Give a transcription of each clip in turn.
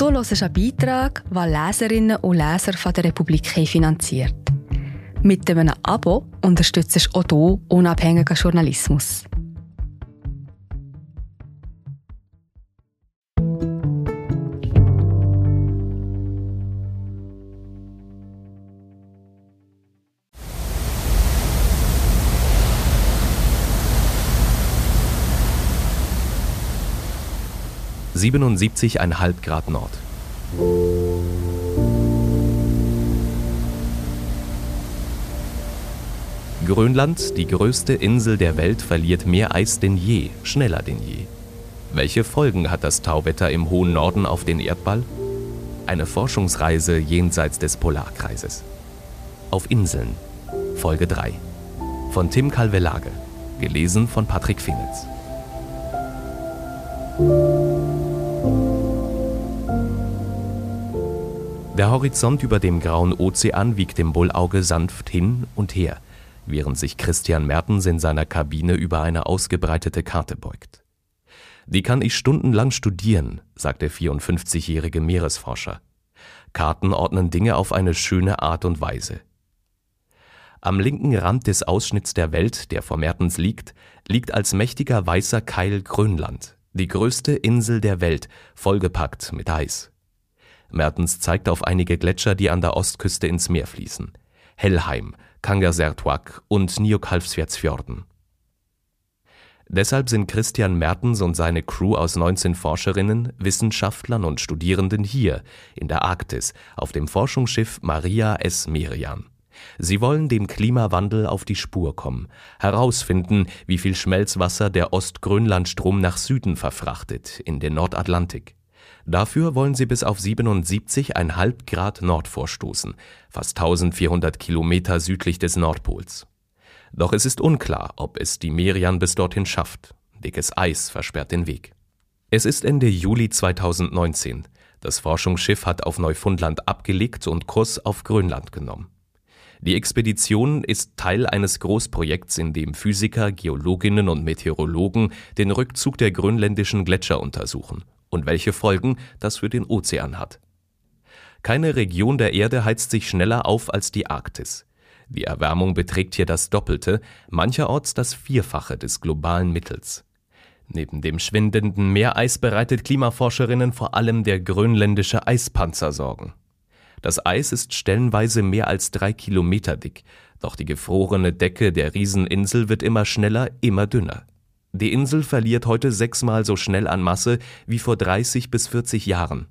Du hörst einen Beitrag, den Leserinnen und Leser von der Republik finanziert. Mit einem Abo unterstützt auch du unabhängigen Journalismus. Siebenundsiebzigeinhalb Grad Nord. Grönland, die größte Insel der Welt, verliert mehr Eis denn je, schneller denn je. Welche Folgen hat das Tauwetter im hohen Norden auf den Erdball? Eine Forschungsreise jenseits des Polarkreises. Auf Inseln. Folge 3. Von Tim Calvelage. Gelesen von Patrick Fingels. Der Horizont über dem grauen Ozean wiegt im Bullauge sanft hin und her – während sich Christian Mertens in seiner Kabine über eine ausgebreitete Karte beugt. Die kann ich stundenlang studieren, sagt der 54-jährige Meeresforscher. Karten ordnen Dinge auf eine schöne Art und Weise. Am linken Rand des Ausschnitts der Welt, der vor Mertens liegt, liegt als mächtiger weißer Keil Grönland, die größte Insel der Welt, vollgepackt mit Eis. Mertens zeigt auf einige Gletscher, die an der Ostküste ins Meer fließen. Hellheim, Kangersertuaq und Nýja-Kalvsfjörðsfjorden. Deshalb sind Christian Mertens und seine Crew aus 19 Forscherinnen, Wissenschaftlern und Studierenden hier in der Arktis auf dem Forschungsschiff Maria S. Merian. Sie wollen dem Klimawandel auf die Spur kommen, herausfinden, wie viel Schmelzwasser der Ostgrönlandstrom nach Süden verfrachtet, in den Nordatlantik. Dafür wollen sie bis auf 77,5 Grad Nord vorstoßen, fast 1400 Kilometer südlich des Nordpols. Doch es ist unklar, ob es die Merian bis dorthin schafft. Dickes Eis versperrt den Weg. Es ist Ende Juli 2019. Das Forschungsschiff hat auf Neufundland abgelegt und Kurs auf Grönland genommen. Die Expedition ist Teil eines Großprojekts, in dem Physiker, Geologinnen und Meteorologen den Rückzug der grönländischen Gletscher untersuchen und welche Folgen das für den Ozean hat. Keine Region der Erde heizt sich schneller auf als die Arktis. Die Erwärmung beträgt hier das Doppelte, mancherorts das Vierfache des globalen Mittels. Neben dem schwindenden Meereis bereitet Klimaforscherinnen vor allem der grönländische Eispanzer Sorgen. Das Eis ist stellenweise mehr als drei Kilometer dick, doch die gefrorene Decke der Rieseninsel wird immer schneller, immer dünner. Die Insel verliert heute sechsmal so schnell an Masse wie vor 30 bis 40 Jahren.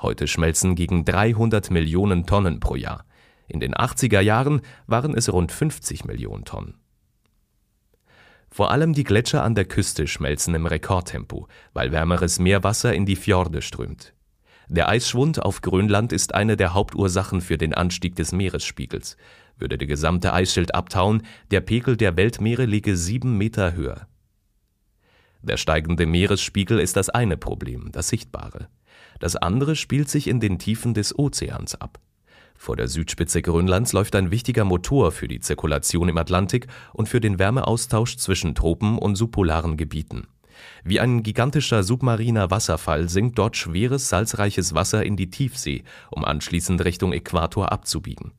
Heute schmelzen gegen 300 Millionen Tonnen pro Jahr. In den 80er Jahren waren es rund 50 Millionen Tonnen. Vor allem die Gletscher an der Küste schmelzen im Rekordtempo, weil wärmeres Meerwasser in die Fjorde strömt. Der Eisschwund auf Grönland ist eine der Hauptursachen für den Anstieg des Meeresspiegels. Würde der gesamte Eisschild abtauen, der Pegel der Weltmeere liege sieben Meter höher. Der steigende Meeresspiegel ist das eine Problem, das sichtbare. Das andere spielt sich in den Tiefen des Ozeans ab. Vor der Südspitze Grönlands läuft ein wichtiger Motor für die Zirkulation im Atlantik und für den Wärmeaustausch zwischen Tropen und subpolaren Gebieten. Wie ein gigantischer submariner Wasserfall sinkt dort schweres, salzreiches Wasser in die Tiefsee, um anschließend Richtung Äquator abzubiegen.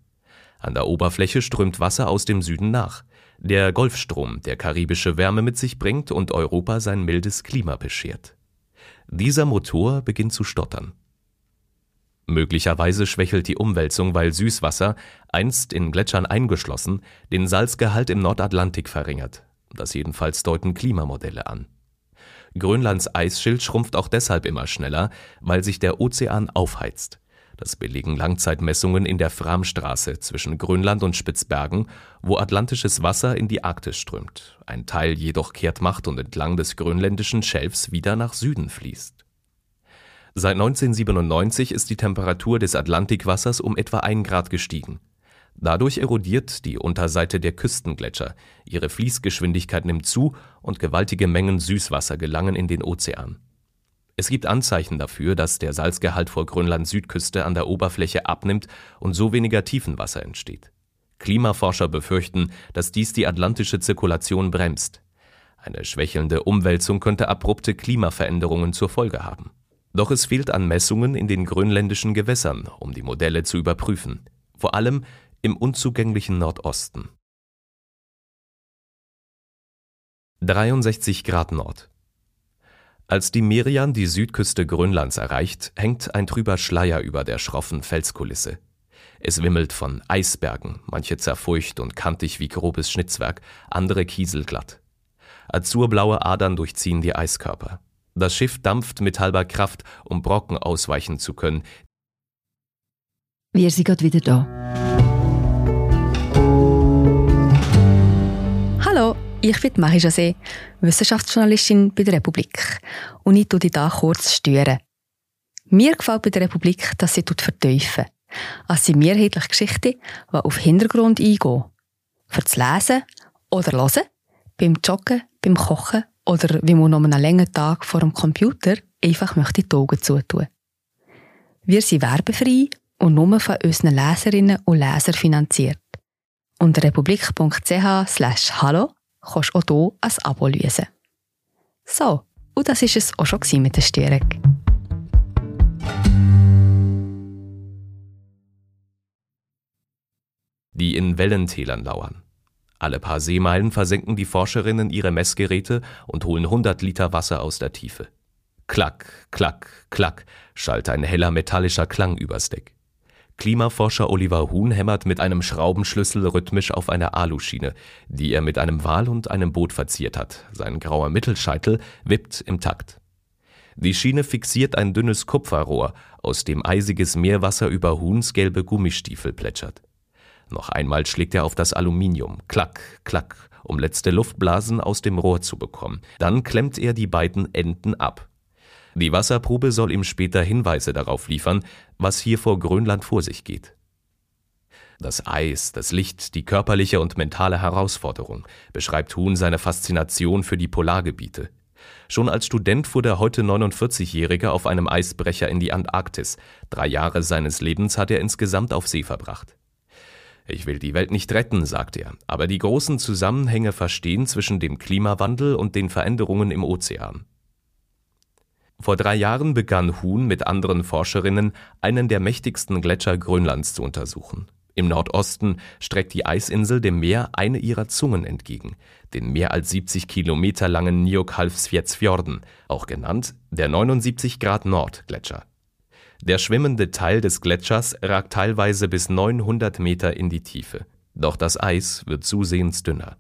An der Oberfläche strömt Wasser aus dem Süden nach der Golfstrom, der karibische Wärme mit sich bringt und Europa sein mildes Klima beschert. Dieser Motor beginnt zu stottern. Möglicherweise schwächelt die Umwälzung, weil Süßwasser, einst in Gletschern eingeschlossen, den Salzgehalt im Nordatlantik verringert. Das jedenfalls deuten Klimamodelle an. Grönlands Eisschild schrumpft auch deshalb immer schneller, weil sich der Ozean aufheizt. Das belegen Langzeitmessungen in der Framstraße zwischen Grönland und Spitzbergen, wo atlantisches Wasser in die Arktis strömt, ein Teil jedoch kehrt Macht und entlang des grönländischen Schelfs wieder nach Süden fließt. Seit 1997 ist die Temperatur des Atlantikwassers um etwa ein Grad gestiegen. Dadurch erodiert die Unterseite der Küstengletscher, ihre Fließgeschwindigkeit nimmt zu und gewaltige Mengen Süßwasser gelangen in den Ozean. Es gibt Anzeichen dafür, dass der Salzgehalt vor Grönlands Südküste an der Oberfläche abnimmt und so weniger Tiefenwasser entsteht. Klimaforscher befürchten, dass dies die atlantische Zirkulation bremst. Eine schwächelnde Umwälzung könnte abrupte Klimaveränderungen zur Folge haben. Doch es fehlt an Messungen in den grönländischen Gewässern, um die Modelle zu überprüfen, vor allem im unzugänglichen Nordosten. 63 Grad Nord als die Merian die Südküste Grönlands erreicht, hängt ein trüber Schleier über der schroffen Felskulisse. Es wimmelt von Eisbergen, manche zerfurcht und kantig wie grobes Schnitzwerk, andere kieselglatt. Azurblaue Adern durchziehen die Eiskörper. Das Schiff dampft mit halber Kraft, um Brocken ausweichen zu können. Wir sind gerade wieder da. Ich bin Marie José, Wissenschaftsjournalistin bei der Republik. Und ich tue dich hier kurz stören. Mir gefällt bei der Republik, dass sie vertiefen. Es sind mehrheitliche Geschichten, die auf Hintergrund eingehen. Für das Lesen oder Hören, beim Joggen, beim Kochen oder wie man noch einen langen Tag vor dem Computer einfach möchte die Augen zutun. Wir sind werbefrei und nur von unseren Leserinnen und Lesern finanziert. Unter republik.ch slash hallo kannst du auch hier ein Abo lösen. So, und das war es auch schon mit der Störung. Die in Wellentälern lauern. Alle paar Seemeilen versenken die Forscherinnen ihre Messgeräte und holen 100 Liter Wasser aus der Tiefe. Klack, klack, klack, schallt ein heller metallischer Klang übers Deck. Klimaforscher Oliver Huhn hämmert mit einem Schraubenschlüssel rhythmisch auf einer Aluschiene, die er mit einem Wal und einem Boot verziert hat. Sein grauer Mittelscheitel wippt im Takt. Die Schiene fixiert ein dünnes Kupferrohr, aus dem eisiges Meerwasser über Huhns gelbe Gummistiefel plätschert. Noch einmal schlägt er auf das Aluminium. Klack, klack, um letzte Luftblasen aus dem Rohr zu bekommen. Dann klemmt er die beiden Enden ab. Die Wasserprobe soll ihm später Hinweise darauf liefern, was hier vor Grönland vor sich geht. Das Eis, das Licht, die körperliche und mentale Herausforderung, beschreibt Huhn seine Faszination für die Polargebiete. Schon als Student fuhr der heute 49-Jährige auf einem Eisbrecher in die Antarktis. Drei Jahre seines Lebens hat er insgesamt auf See verbracht. Ich will die Welt nicht retten, sagt er, aber die großen Zusammenhänge verstehen zwischen dem Klimawandel und den Veränderungen im Ozean. Vor drei Jahren begann Huhn mit anderen Forscherinnen, einen der mächtigsten Gletscher Grönlands zu untersuchen. Im Nordosten streckt die Eisinsel dem Meer eine ihrer Zungen entgegen, den mehr als 70 Kilometer langen Njokalfsfjorden, auch genannt der 79 Grad Nord Gletscher. Der schwimmende Teil des Gletschers ragt teilweise bis 900 Meter in die Tiefe. Doch das Eis wird zusehends dünner.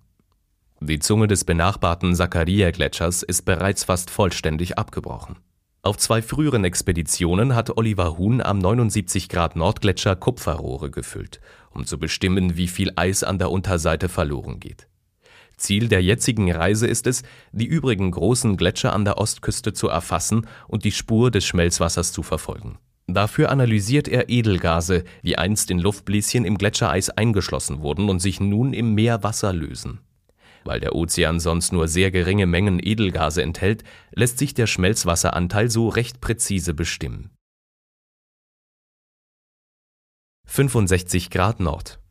Die Zunge des benachbarten Sakarya-Gletschers ist bereits fast vollständig abgebrochen. Auf zwei früheren Expeditionen hat Oliver Huhn am 79 Grad Nordgletscher Kupferrohre gefüllt, um zu bestimmen, wie viel Eis an der Unterseite verloren geht. Ziel der jetzigen Reise ist es, die übrigen großen Gletscher an der Ostküste zu erfassen und die Spur des Schmelzwassers zu verfolgen. Dafür analysiert er Edelgase, die einst in Luftbläschen im Gletschereis eingeschlossen wurden und sich nun im Meerwasser lösen. Weil der Ozean sonst nur sehr geringe Mengen Edelgase enthält, lässt sich der Schmelzwasseranteil so recht präzise bestimmen. 65 Grad Nord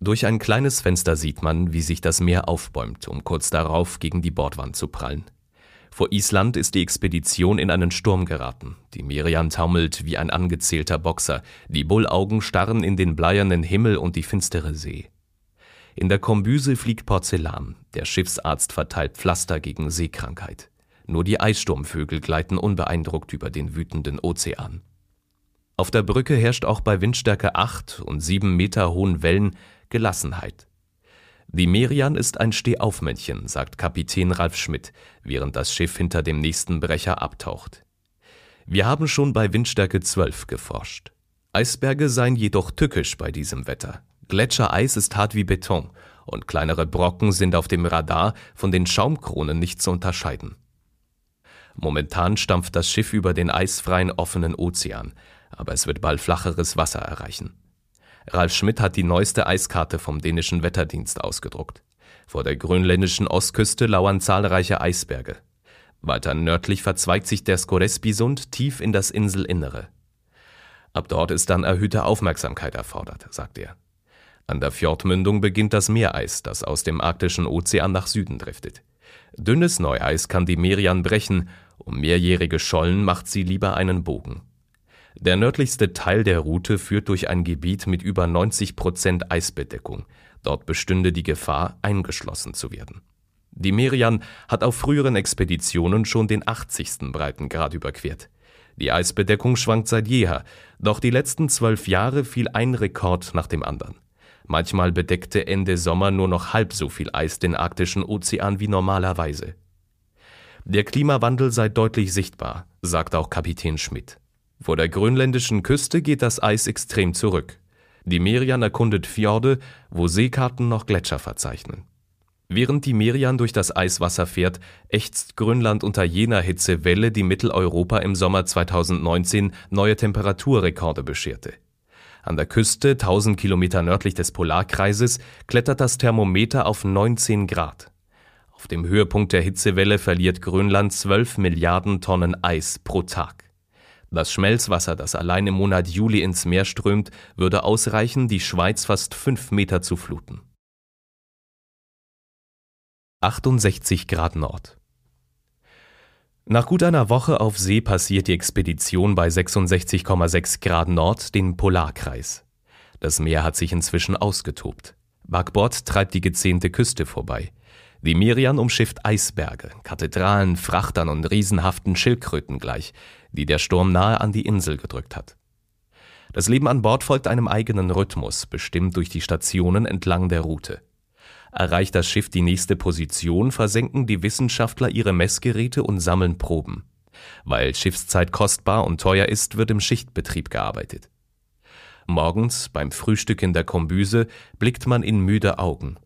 Durch ein kleines Fenster sieht man, wie sich das Meer aufbäumt, um kurz darauf gegen die Bordwand zu prallen. Vor Island ist die Expedition in einen Sturm geraten. Die Merian taumelt wie ein angezählter Boxer, die Bullaugen starren in den bleiernen Himmel und die finstere See. In der Kombüse fliegt Porzellan, der Schiffsarzt verteilt Pflaster gegen Seekrankheit. Nur die Eissturmvögel gleiten unbeeindruckt über den wütenden Ozean. Auf der Brücke herrscht auch bei Windstärke 8 und 7 Meter hohen Wellen Gelassenheit. Die Merian ist ein Stehaufmännchen, sagt Kapitän Ralf Schmidt, während das Schiff hinter dem nächsten Brecher abtaucht. Wir haben schon bei Windstärke 12 geforscht. Eisberge seien jedoch tückisch bei diesem Wetter. Gletschereis ist hart wie Beton und kleinere Brocken sind auf dem Radar von den Schaumkronen nicht zu unterscheiden. Momentan stampft das Schiff über den eisfreien offenen Ozean, aber es wird bald flacheres Wasser erreichen. Ralf Schmidt hat die neueste Eiskarte vom dänischen Wetterdienst ausgedruckt. Vor der grönländischen Ostküste lauern zahlreiche Eisberge. Weiter nördlich verzweigt sich der Skorespisund tief in das Inselinnere. Ab dort ist dann erhöhte Aufmerksamkeit erfordert, sagt er. An der Fjordmündung beginnt das Meereis, das aus dem arktischen Ozean nach Süden driftet. Dünnes Neueis kann die Merian brechen Um mehrjährige Schollen macht sie lieber einen Bogen. Der nördlichste Teil der Route führt durch ein Gebiet mit über 90 Prozent Eisbedeckung. Dort bestünde die Gefahr, eingeschlossen zu werden. Die Merian hat auf früheren Expeditionen schon den 80. Breitengrad überquert. Die Eisbedeckung schwankt seit jeher, doch die letzten zwölf Jahre fiel ein Rekord nach dem anderen. Manchmal bedeckte Ende Sommer nur noch halb so viel Eis den arktischen Ozean wie normalerweise. Der Klimawandel sei deutlich sichtbar, sagt auch Kapitän Schmidt. Vor der grönländischen Küste geht das Eis extrem zurück. Die Merian erkundet Fjorde, wo Seekarten noch Gletscher verzeichnen. Während die Merian durch das Eiswasser fährt, ächzt Grönland unter jener Hitzewelle, die Mitteleuropa im Sommer 2019 neue Temperaturrekorde bescherte. An der Küste, 1000 Kilometer nördlich des Polarkreises, klettert das Thermometer auf 19 Grad. Auf dem Höhepunkt der Hitzewelle verliert Grönland 12 Milliarden Tonnen Eis pro Tag. Das Schmelzwasser, das allein im Monat Juli ins Meer strömt, würde ausreichen, die Schweiz fast fünf Meter zu fluten. 68 Grad Nord. Nach gut einer Woche auf See passiert die Expedition bei 66,6 Grad Nord den Polarkreis. Das Meer hat sich inzwischen ausgetobt. Backbord treibt die gezähnte Küste vorbei. Die Mirian umschifft Eisberge, Kathedralen, Frachtern und riesenhaften Schildkröten gleich, die der Sturm nahe an die Insel gedrückt hat. Das Leben an Bord folgt einem eigenen Rhythmus, bestimmt durch die Stationen entlang der Route. Erreicht das Schiff die nächste Position, versenken die Wissenschaftler ihre Messgeräte und sammeln Proben. Weil Schiffszeit kostbar und teuer ist, wird im Schichtbetrieb gearbeitet. Morgens beim Frühstück in der Kombüse blickt man in müde Augen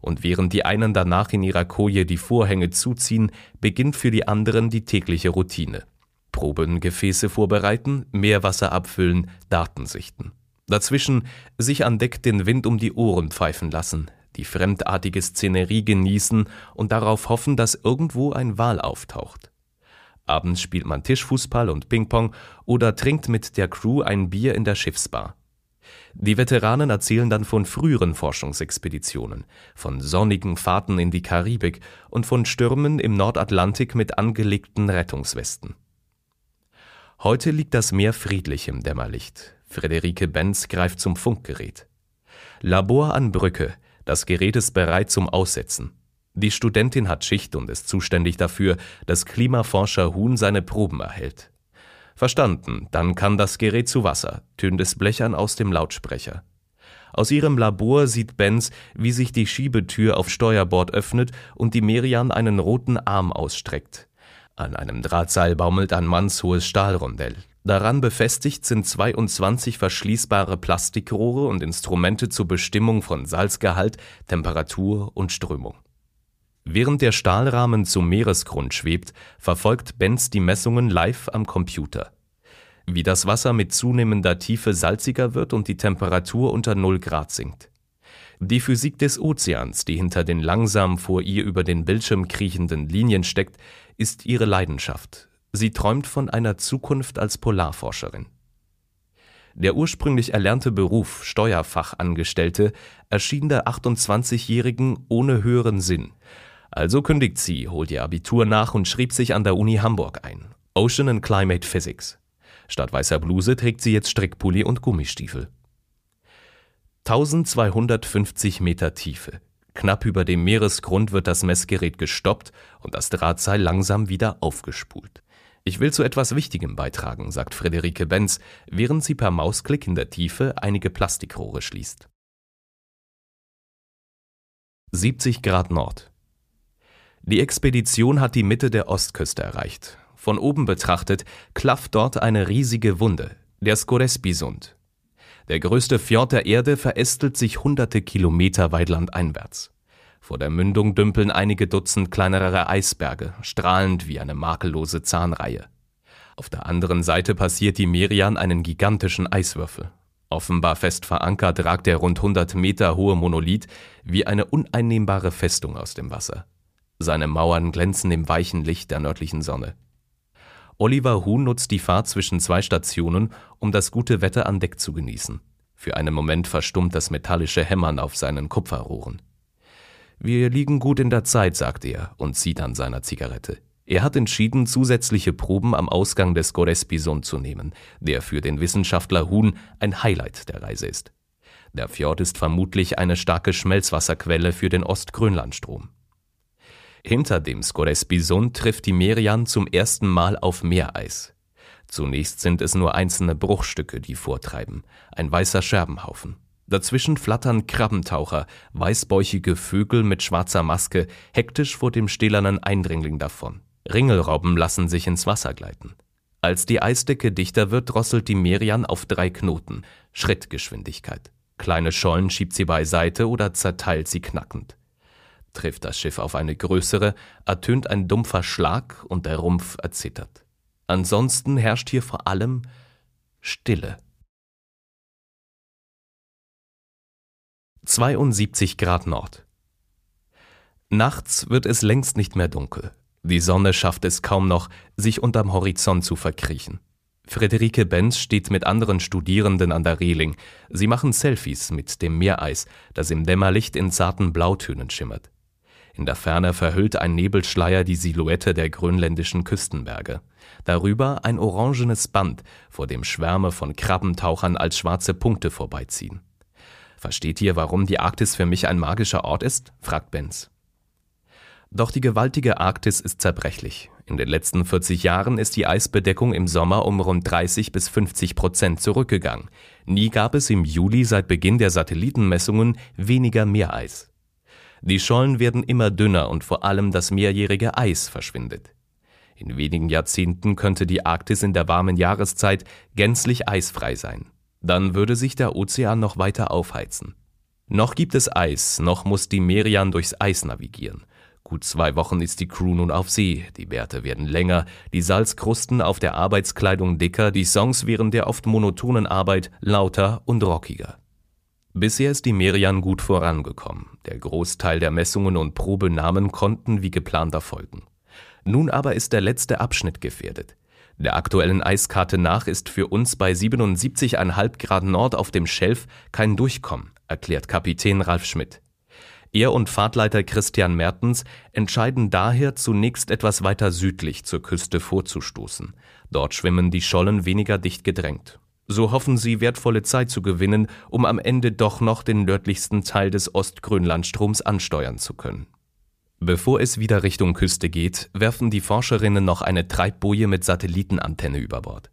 und während die einen danach in ihrer Koje die Vorhänge zuziehen, beginnt für die anderen die tägliche Routine. Probengefäße vorbereiten, Meerwasser abfüllen, Daten sichten. Dazwischen sich an Deck den Wind um die Ohren pfeifen lassen, die fremdartige Szenerie genießen und darauf hoffen, dass irgendwo ein Wal auftaucht. Abends spielt man Tischfußball und Pingpong oder trinkt mit der Crew ein Bier in der Schiffsbar. Die Veteranen erzählen dann von früheren Forschungsexpeditionen, von sonnigen Fahrten in die Karibik und von Stürmen im Nordatlantik mit angelegten Rettungswesten. Heute liegt das Meer friedlich im Dämmerlicht. Frederike Benz greift zum Funkgerät. Labor an Brücke. Das Gerät ist bereit zum Aussetzen. Die Studentin hat Schicht und ist zuständig dafür, dass Klimaforscher Huhn seine Proben erhält. Verstanden, dann kann das Gerät zu Wasser, tönt es blechern aus dem Lautsprecher. Aus ihrem Labor sieht Benz, wie sich die Schiebetür auf Steuerbord öffnet und die Merian einen roten Arm ausstreckt. An einem Drahtseil baumelt ein mannshohes Stahlrondell. Daran befestigt sind 22 verschließbare Plastikrohre und Instrumente zur Bestimmung von Salzgehalt, Temperatur und Strömung. Während der Stahlrahmen zum Meeresgrund schwebt, verfolgt Benz die Messungen live am Computer. Wie das Wasser mit zunehmender Tiefe salziger wird und die Temperatur unter 0 Grad sinkt. Die Physik des Ozeans, die hinter den langsam vor ihr über den Bildschirm kriechenden Linien steckt, ist ihre Leidenschaft. Sie träumt von einer Zukunft als Polarforscherin. Der ursprünglich erlernte Beruf Steuerfachangestellte erschien der 28-Jährigen ohne höheren Sinn also kündigt sie, holt ihr Abitur nach und schrieb sich an der Uni Hamburg ein. Ocean and Climate Physics. Statt weißer Bluse trägt sie jetzt Strickpulli und Gummistiefel. 1250 Meter Tiefe. Knapp über dem Meeresgrund wird das Messgerät gestoppt und das Drahtseil langsam wieder aufgespult. Ich will zu etwas Wichtigem beitragen, sagt Friederike Benz, während sie per Mausklick in der Tiefe einige Plastikrohre schließt. 70 Grad Nord. Die Expedition hat die Mitte der Ostküste erreicht. Von oben betrachtet klafft dort eine riesige Wunde, der Skorespisund. Der größte Fjord der Erde verästelt sich hunderte Kilometer weit landeinwärts. Vor der Mündung dümpeln einige Dutzend kleinerer Eisberge, strahlend wie eine makellose Zahnreihe. Auf der anderen Seite passiert die Merian einen gigantischen Eiswürfel. Offenbar fest verankert ragt der rund 100 Meter hohe Monolith wie eine uneinnehmbare Festung aus dem Wasser. Seine Mauern glänzen im weichen Licht der nördlichen Sonne. Oliver Huhn nutzt die Fahrt zwischen zwei Stationen, um das gute Wetter an Deck zu genießen. Für einen Moment verstummt das metallische Hämmern auf seinen Kupferrohren. Wir liegen gut in der Zeit, sagt er und zieht an seiner Zigarette. Er hat entschieden, zusätzliche Proben am Ausgang des Gorespison zu nehmen, der für den Wissenschaftler Huhn ein Highlight der Reise ist. Der Fjord ist vermutlich eine starke Schmelzwasserquelle für den Ostgrönlandstrom. Hinter dem Skorespison trifft die Merian zum ersten Mal auf Meereis. Zunächst sind es nur einzelne Bruchstücke, die vortreiben, ein weißer Scherbenhaufen. Dazwischen flattern Krabbentaucher, weißbäuchige Vögel mit schwarzer Maske, hektisch vor dem stählernen Eindringling davon. Ringelrauben lassen sich ins Wasser gleiten. Als die Eisdecke dichter wird, drosselt die Merian auf drei Knoten, Schrittgeschwindigkeit. Kleine Schollen schiebt sie beiseite oder zerteilt sie knackend. Trifft das Schiff auf eine größere, ertönt ein dumpfer Schlag und der Rumpf erzittert. Ansonsten herrscht hier vor allem Stille. 72 Grad Nord. Nachts wird es längst nicht mehr dunkel. Die Sonne schafft es kaum noch, sich unterm Horizont zu verkriechen. Friederike Benz steht mit anderen Studierenden an der Reling. Sie machen Selfies mit dem Meereis, das im Dämmerlicht in zarten Blautönen schimmert. In der Ferne verhüllt ein Nebelschleier die Silhouette der grönländischen Küstenberge. Darüber ein orangenes Band, vor dem Schwärme von Krabbentauchern als schwarze Punkte vorbeiziehen. Versteht ihr, warum die Arktis für mich ein magischer Ort ist? fragt Benz. Doch die gewaltige Arktis ist zerbrechlich. In den letzten 40 Jahren ist die Eisbedeckung im Sommer um rund 30 bis 50 Prozent zurückgegangen. Nie gab es im Juli seit Beginn der Satellitenmessungen weniger Meereis. Die Schollen werden immer dünner und vor allem das mehrjährige Eis verschwindet. In wenigen Jahrzehnten könnte die Arktis in der warmen Jahreszeit gänzlich eisfrei sein. Dann würde sich der Ozean noch weiter aufheizen. Noch gibt es Eis, noch muss die Merian durchs Eis navigieren. Gut zwei Wochen ist die Crew nun auf See, die Werte werden länger, die Salzkrusten auf der Arbeitskleidung dicker, die Songs während der oft monotonen Arbeit lauter und rockiger. Bisher ist die Merian gut vorangekommen. Der Großteil der Messungen und Probenahmen konnten wie geplant erfolgen. Nun aber ist der letzte Abschnitt gefährdet. Der aktuellen Eiskarte nach ist für uns bei 77,5 Grad Nord auf dem Schelf kein Durchkommen, erklärt Kapitän Ralf Schmidt. Er und Fahrtleiter Christian Mertens entscheiden daher zunächst etwas weiter südlich zur Küste vorzustoßen. Dort schwimmen die Schollen weniger dicht gedrängt. So hoffen sie wertvolle Zeit zu gewinnen, um am Ende doch noch den nördlichsten Teil des Ostgrönlandstroms ansteuern zu können. Bevor es wieder Richtung Küste geht, werfen die Forscherinnen noch eine Treibboje mit Satellitenantenne über Bord.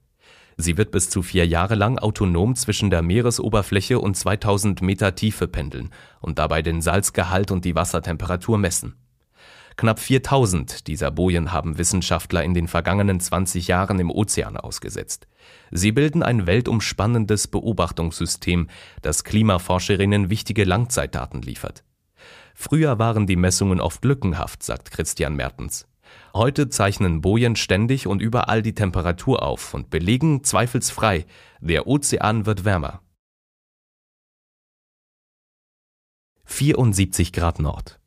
Sie wird bis zu vier Jahre lang autonom zwischen der Meeresoberfläche und 2000 Meter Tiefe pendeln und dabei den Salzgehalt und die Wassertemperatur messen. Knapp 4000 dieser Bojen haben Wissenschaftler in den vergangenen 20 Jahren im Ozean ausgesetzt. Sie bilden ein weltumspannendes Beobachtungssystem, das Klimaforscherinnen wichtige Langzeitdaten liefert. Früher waren die Messungen oft lückenhaft, sagt Christian Mertens. Heute zeichnen Bojen ständig und überall die Temperatur auf und belegen zweifelsfrei, der Ozean wird wärmer. 74 Grad Nord.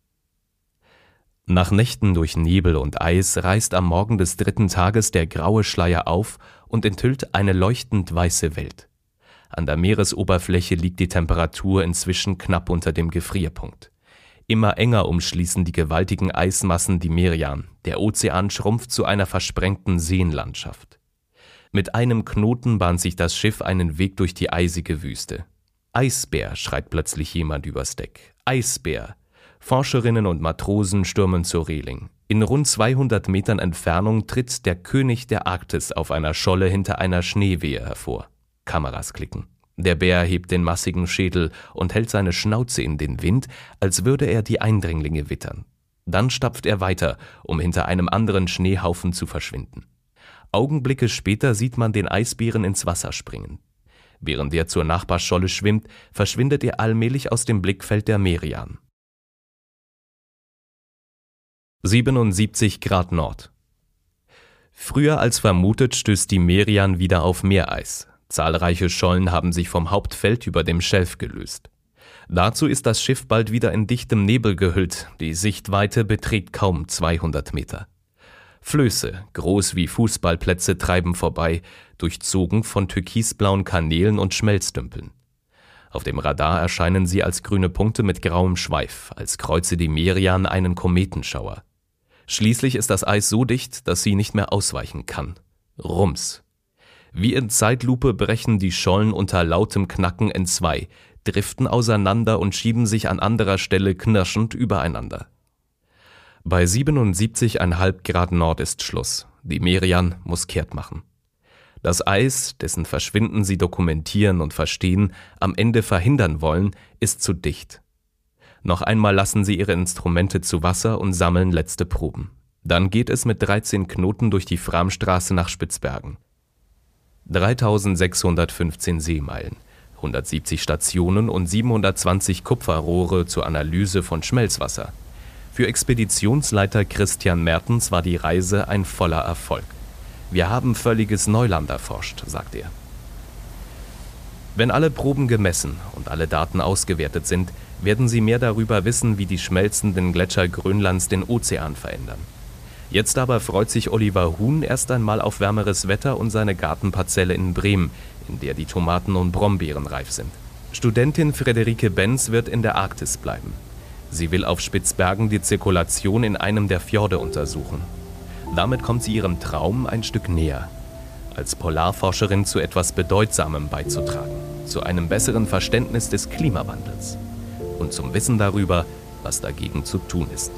Nach Nächten durch Nebel und Eis reißt am Morgen des dritten Tages der graue Schleier auf und enthüllt eine leuchtend weiße Welt. An der Meeresoberfläche liegt die Temperatur inzwischen knapp unter dem Gefrierpunkt. Immer enger umschließen die gewaltigen Eismassen die Merian. Der Ozean schrumpft zu einer versprengten Seenlandschaft. Mit einem Knoten bahnt sich das Schiff einen Weg durch die eisige Wüste. Eisbär, schreit plötzlich jemand übers Deck. Eisbär. Forscherinnen und Matrosen stürmen zur Reling. In rund 200 Metern Entfernung tritt der König der Arktis auf einer Scholle hinter einer Schneewehe hervor. Kameras klicken. Der Bär hebt den massigen Schädel und hält seine Schnauze in den Wind, als würde er die Eindringlinge wittern. Dann stapft er weiter, um hinter einem anderen Schneehaufen zu verschwinden. Augenblicke später sieht man den Eisbären ins Wasser springen. Während er zur Nachbarscholle schwimmt, verschwindet er allmählich aus dem Blickfeld der Merian. 77 Grad Nord Früher als vermutet stößt die Merian wieder auf Meereis. Zahlreiche Schollen haben sich vom Hauptfeld über dem Schelf gelöst. Dazu ist das Schiff bald wieder in dichtem Nebel gehüllt, die Sichtweite beträgt kaum 200 Meter. Flöße, groß wie Fußballplätze, treiben vorbei, durchzogen von türkisblauen Kanälen und Schmelzdümpeln. Auf dem Radar erscheinen sie als grüne Punkte mit grauem Schweif, als kreuze die Merian einen Kometenschauer. Schließlich ist das Eis so dicht, dass sie nicht mehr ausweichen kann. Rums. Wie in Zeitlupe brechen die Schollen unter lautem Knacken in zwei, driften auseinander und schieben sich an anderer Stelle knirschend übereinander. Bei 77,5 Grad Nord ist Schluss. Die Merian muss kehrt machen. Das Eis, dessen Verschwinden sie dokumentieren und verstehen, am Ende verhindern wollen, ist zu dicht. Noch einmal lassen sie ihre Instrumente zu Wasser und sammeln letzte Proben. Dann geht es mit 13 Knoten durch die Framstraße nach Spitzbergen. 3615 Seemeilen, 170 Stationen und 720 Kupferrohre zur Analyse von Schmelzwasser. Für Expeditionsleiter Christian Mertens war die Reise ein voller Erfolg. Wir haben völliges Neuland erforscht, sagt er. Wenn alle Proben gemessen und alle Daten ausgewertet sind, werden Sie mehr darüber wissen, wie die schmelzenden Gletscher Grönlands den Ozean verändern. Jetzt aber freut sich Oliver Huhn erst einmal auf wärmeres Wetter und seine Gartenparzelle in Bremen, in der die Tomaten und Brombeeren reif sind. Studentin Frederike Benz wird in der Arktis bleiben. Sie will auf Spitzbergen die Zirkulation in einem der Fjorde untersuchen. Damit kommt sie ihrem Traum ein Stück näher, als Polarforscherin zu etwas Bedeutsamem beizutragen, zu einem besseren Verständnis des Klimawandels und zum Wissen darüber, was dagegen zu tun ist.